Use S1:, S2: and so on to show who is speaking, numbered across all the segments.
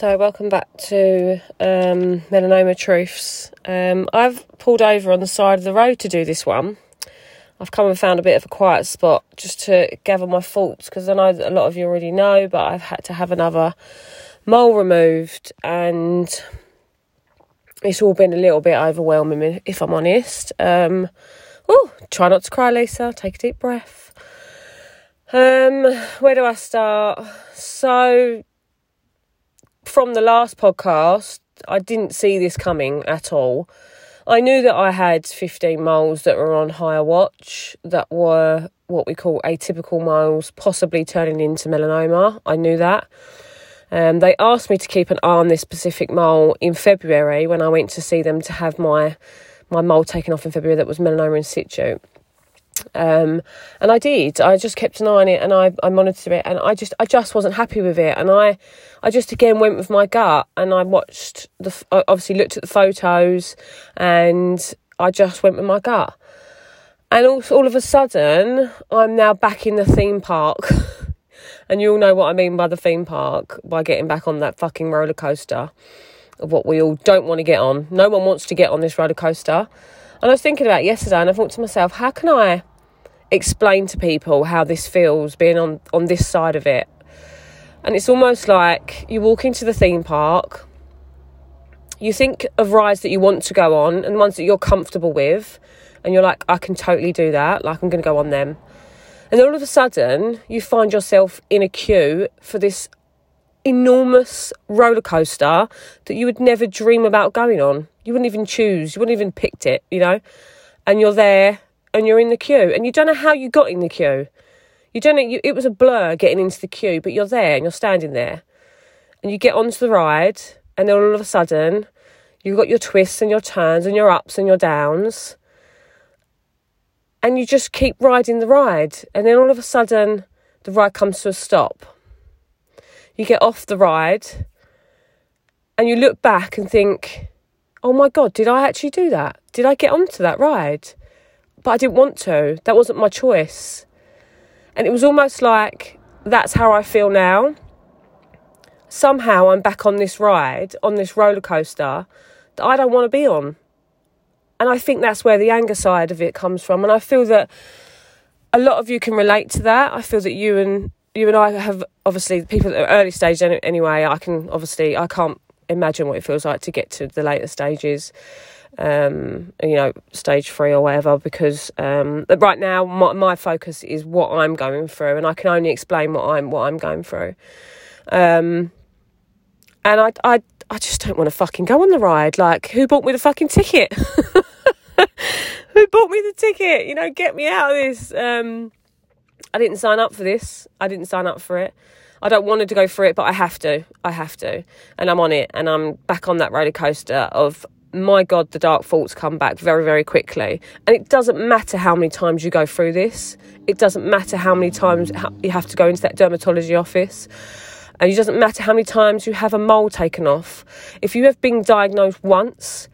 S1: So, welcome back to um, Melanoma Truths. Um, I've pulled over on the side of the road to do this one. I've come and found a bit of a quiet spot just to gather my thoughts because I know that a lot of you already know, but I've had to have another mole removed and it's all been a little bit overwhelming, if I'm honest. Um, oh, try not to cry, Lisa. Take a deep breath. Um, where do I start? So, from the last podcast, I didn't see this coming at all. I knew that I had 15 moles that were on higher watch that were what we call atypical moles, possibly turning into melanoma. I knew that. Um, they asked me to keep an eye on this specific mole in February when I went to see them to have my my mole taken off in February that was melanoma in situ. Um, and I did. I just kept an eye on it, and I, I monitored it, and I just I just wasn't happy with it, and I I just again went with my gut, and I watched the obviously looked at the photos, and I just went with my gut, and all all of a sudden I'm now back in the theme park. And you all know what I mean by the theme park, by getting back on that fucking roller coaster of what we all don't want to get on. No one wants to get on this roller coaster. And I was thinking about yesterday and I thought to myself, how can I explain to people how this feels being on, on this side of it? And it's almost like you walk into the theme park, you think of rides that you want to go on and ones that you're comfortable with, and you're like, I can totally do that, like I'm going to go on them. And all of a sudden, you find yourself in a queue for this enormous roller coaster that you would never dream about going on. You wouldn't even choose, you wouldn't even picked it, you know? And you're there and you're in the queue and you don't know how you got in the queue. You don't know, you, it was a blur getting into the queue, but you're there and you're standing there. And you get onto the ride and then all of a sudden, you've got your twists and your turns and your ups and your downs and you just keep riding the ride. And then all of a sudden, the ride comes to a stop. You get off the ride and you look back and think, oh my God, did I actually do that? Did I get onto that ride? But I didn't want to. That wasn't my choice. And it was almost like that's how I feel now. Somehow I'm back on this ride, on this roller coaster that I don't want to be on. And I think that's where the anger side of it comes from. And I feel that a lot of you can relate to that. I feel that you and you and I have obviously people at early stage anyway. I can obviously I can't imagine what it feels like to get to the later stages. Um, you know, stage three or whatever, because um, right now my, my focus is what I'm going through, and I can only explain what I'm what I'm going through. Um, and I, I, I just don't want to fucking go on the ride. Like, who bought me the fucking ticket? who bought me the ticket? You know, get me out of this. Um, I didn't sign up for this. I didn't sign up for it. I don't want to go for it, but I have to. I have to. And I'm on it. And I'm back on that roller coaster of, my God, the dark thoughts come back very, very quickly. And it doesn't matter how many times you go through this, it doesn't matter how many times you have to go into that dermatology office. And it doesn't matter how many times you have a mole taken off. If you have been diagnosed once,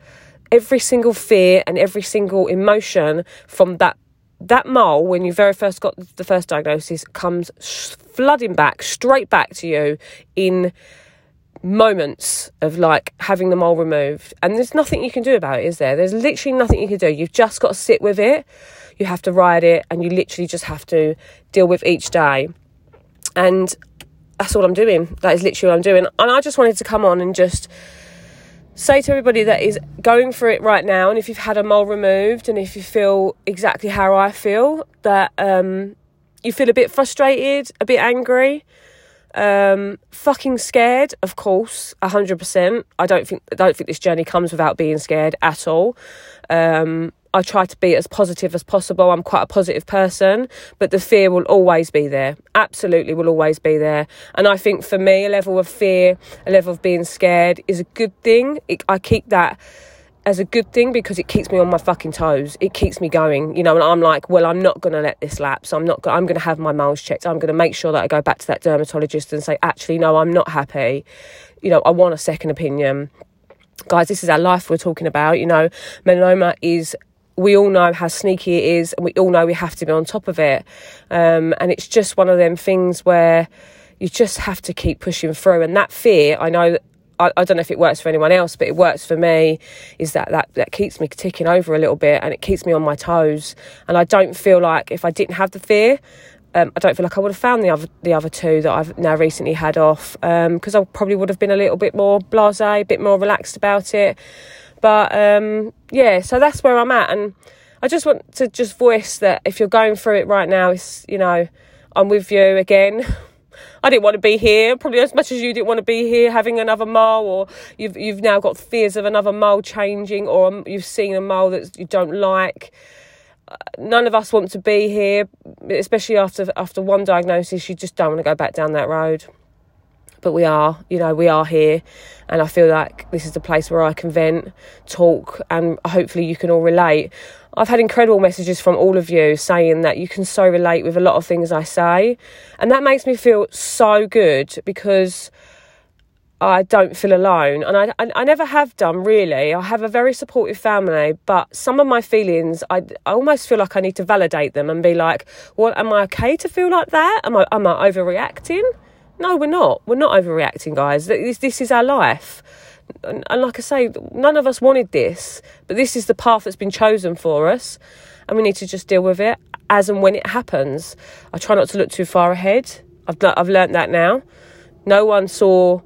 S1: every single fear and every single emotion from that that mole when you very first got the first diagnosis comes flooding back straight back to you in moments of like having the mole removed and there's nothing you can do about it is there? There's literally nothing you can do. You've just got to sit with it. You have to ride it and you literally just have to deal with each day. And that's all I'm doing. That is literally what I'm doing. And I just wanted to come on and just say to everybody that is going through it right now, and if you've had a mole removed, and if you feel exactly how I feel, that um, you feel a bit frustrated, a bit angry, um, fucking scared, of course, hundred percent. I don't think I don't think this journey comes without being scared at all. Um, I try to be as positive as possible. I'm quite a positive person, but the fear will always be there. Absolutely will always be there. And I think for me, a level of fear, a level of being scared is a good thing. It, I keep that as a good thing because it keeps me on my fucking toes. It keeps me going, you know. And I'm like, well, I'm not going to let this lapse. I'm not. I'm going to have my moles checked. I'm going to make sure that I go back to that dermatologist and say, actually, no, I'm not happy. You know, I want a second opinion guys, this is our life we're talking about. You know, melanoma is we all know how sneaky it is, and we all know we have to be on top of it. Um, and it's just one of them things where you just have to keep pushing through. And that fear, I know I, I, don't know if it works for anyone else, but it works for me. Is that, that that keeps me ticking over a little bit and it keeps me on my toes. And I don't feel like if I didn't have the fear, um, I don't feel like I would have found the other the other two that I've now recently had off because um, I probably would have been a little bit more blasé, a bit more relaxed about it. But um, yeah, so that's where I'm at, and I just want to just voice that if you're going through it right now, it's you know I'm with you again. I didn't want to be here, probably as much as you didn't want to be here, having another mole, or you've you've now got fears of another mole changing, or um, you've seen a mole that you don't like. Uh, none of us want to be here, especially after after one diagnosis. You just don't want to go back down that road. But we are, you know, we are here, and I feel like this is the place where I can vent, talk, and hopefully you can all relate. I've had incredible messages from all of you saying that you can so relate with a lot of things I say. And that makes me feel so good because I don't feel alone. And I, I, I, never have done really. I have a very supportive family, but some of my feelings, I, I almost feel like I need to validate them and be like, well, am I okay to feel like that? Am I, am I overreacting? No, we're not. We're not overreacting, guys. This, this is our life and, and like I say, none of us wanted this, but this is the path that's been chosen for us, and we need to just deal with it as and when it happens. I try not to look too far ahead. I've I've learnt that now. No one saw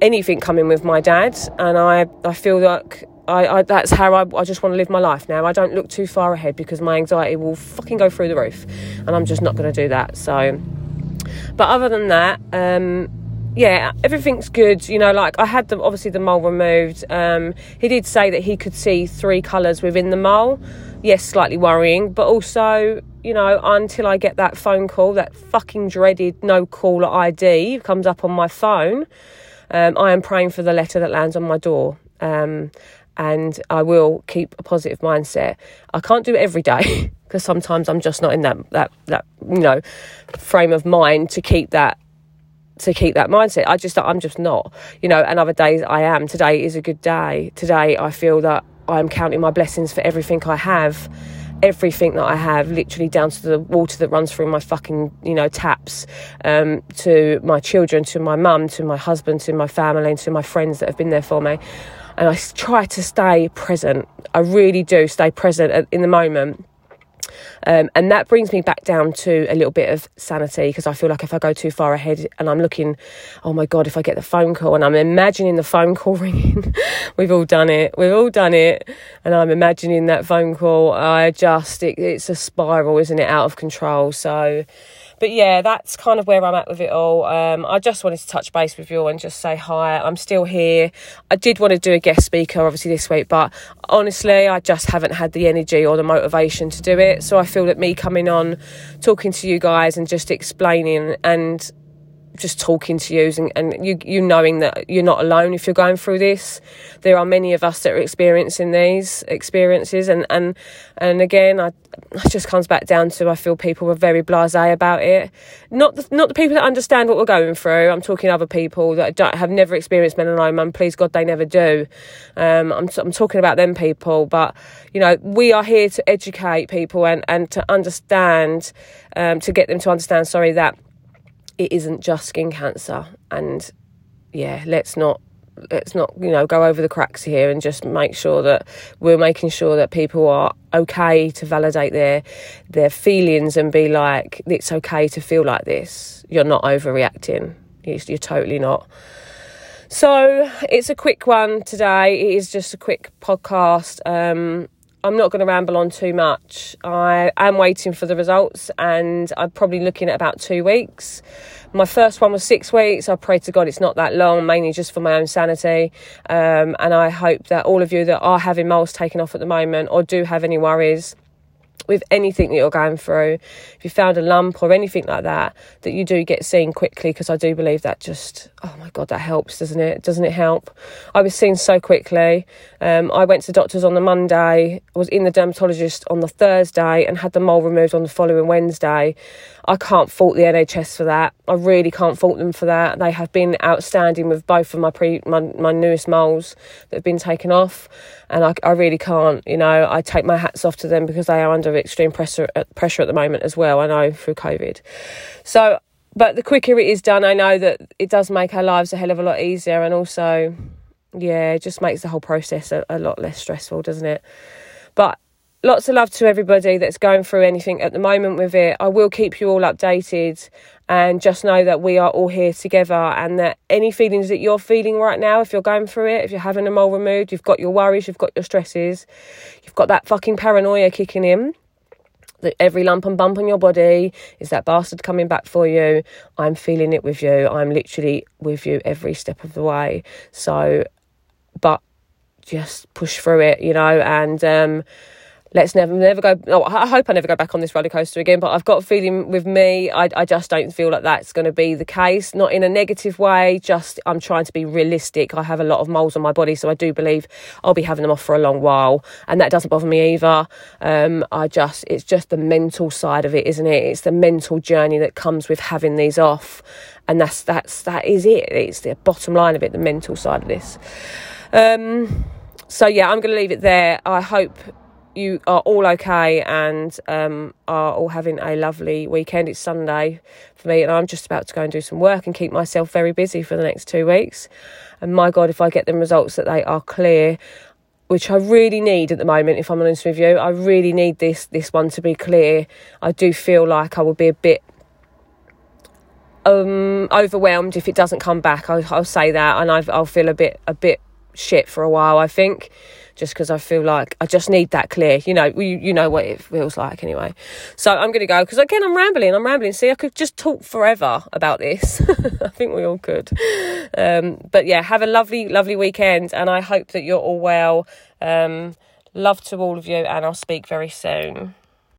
S1: anything coming with my dad, and I I feel like I, I, that's how I, I just want to live my life now. I don't look too far ahead because my anxiety will fucking go through the roof, and I'm just not going to do that. So, but other than that, um, yeah, everything's good. You know, like I had the obviously the mole removed. Um, he did say that he could see three colours within the mole. Yes, slightly worrying, but also, you know, until I get that phone call, that fucking dreaded no caller ID comes up on my phone, um, I am praying for the letter that lands on my door. Um, and I will keep a positive mindset. I can't do it every day because sometimes I'm just not in that that that you know frame of mind to keep that to keep that mindset. I just I'm just not, you know. And other days I am. Today is a good day. Today I feel that I'm counting my blessings for everything I have. Everything that I have, literally down to the water that runs through my fucking, you know, taps, um, to my children, to my mum, to my husband, to my family, and to my friends that have been there for me. And I try to stay present. I really do stay present in the moment um, and that brings me back down to a little bit of sanity because I feel like if I go too far ahead and I'm looking, oh my God, if I get the phone call and I'm imagining the phone call ringing, we've all done it, we've all done it. And I'm imagining that phone call, I just, it, it's a spiral, isn't it, out of control. So, but yeah, that's kind of where I'm at with it all. Um, I just wanted to touch base with you all and just say hi. I'm still here. I did want to do a guest speaker, obviously, this week, but honestly, I just haven't had the energy or the motivation to do it. So I feel that me coming on, talking to you guys and just explaining and just talking to you and, and you you knowing that you're not alone if you're going through this. There are many of us that are experiencing these experiences and and and again I it just comes back down to I feel people are very blasé about it. Not the, not the people that understand what we're going through. I'm talking other people that don't, have never experienced melanoma and please God they never do. Um, I'm I'm talking about them people, but you know we are here to educate people and and to understand um, to get them to understand. Sorry that it isn't just skin cancer. And yeah, let's not let's not you know go over the cracks here and just make sure that we're making sure that people are okay to validate their their feelings and be like it's okay to feel like this. You're not overreacting. You're, totally not. So it's a quick one today. It is just a quick podcast. Um, I'm not going to ramble on too much. I am waiting for the results and I'm probably looking at about two weeks. My first one was six weeks. I pray to God it's not that long, mainly just for my own sanity. Um, and I hope that all of you that are having moles taken off at the moment or do have any worries, with anything that you're going through, if you found a lump or anything like that, that you do get seen quickly because I do believe that just, oh my God, that helps, doesn't it? Doesn't it help? I was seen so quickly. Um, I went to doctors on the Monday, was in the dermatologist on the Thursday, and had the mole removed on the following Wednesday. I can't fault the NHS for that. I really can't fault them for that. They have been outstanding with both of my pre my, my newest moles that have been taken off, and I, I really can't. You know, I take my hats off to them because they are under extreme pressure at, pressure at the moment as well. I know through COVID, so but the quicker it is done, I know that it does make our lives a hell of a lot easier, and also, yeah, it just makes the whole process a, a lot less stressful, doesn't it? But lots of love to everybody that's going through anything at the moment with it. I will keep you all updated and just know that we are all here together and that any feelings that you're feeling right now, if you're going through it, if you're having a mole removed, you've got your worries, you've got your stresses, you've got that fucking paranoia kicking in. Every lump and bump on your body is that bastard coming back for you. I'm feeling it with you. I'm literally with you every step of the way. So, but just push through it, you know, and um, let's never never go oh, I hope I never go back on this roller coaster again but I've got a feeling with me I, I just don't feel like that's going to be the case. Not in a negative way just I'm trying to be realistic. I have a lot of moles on my body so I do believe I'll be having them off for a long while and that doesn't bother me either. Um, I just it's just the mental side of it isn't it? It's the mental journey that comes with having these off and that's that's that is it. It's the bottom line of it the mental side of this. Um, so yeah I'm going to leave it there. I hope you are all okay and um, are all having a lovely weekend. It's Sunday for me, and I'm just about to go and do some work and keep myself very busy for the next two weeks. And my God, if I get the results that they are clear, which I really need at the moment, if I'm honest with you, I really need this this one to be clear. I do feel like I will be a bit um, overwhelmed if it doesn't come back. I'll, I'll say that, and i will feel a bit a bit shit for a while. I think just because I feel like I just need that clear. You know, you, you know what it feels like anyway. So I'm going to go because again, I'm rambling. I'm rambling. See, I could just talk forever about this. I think we all could. Um, but yeah, have a lovely, lovely weekend, and I hope that you're all well. Um, love to all of you, and I'll speak very soon.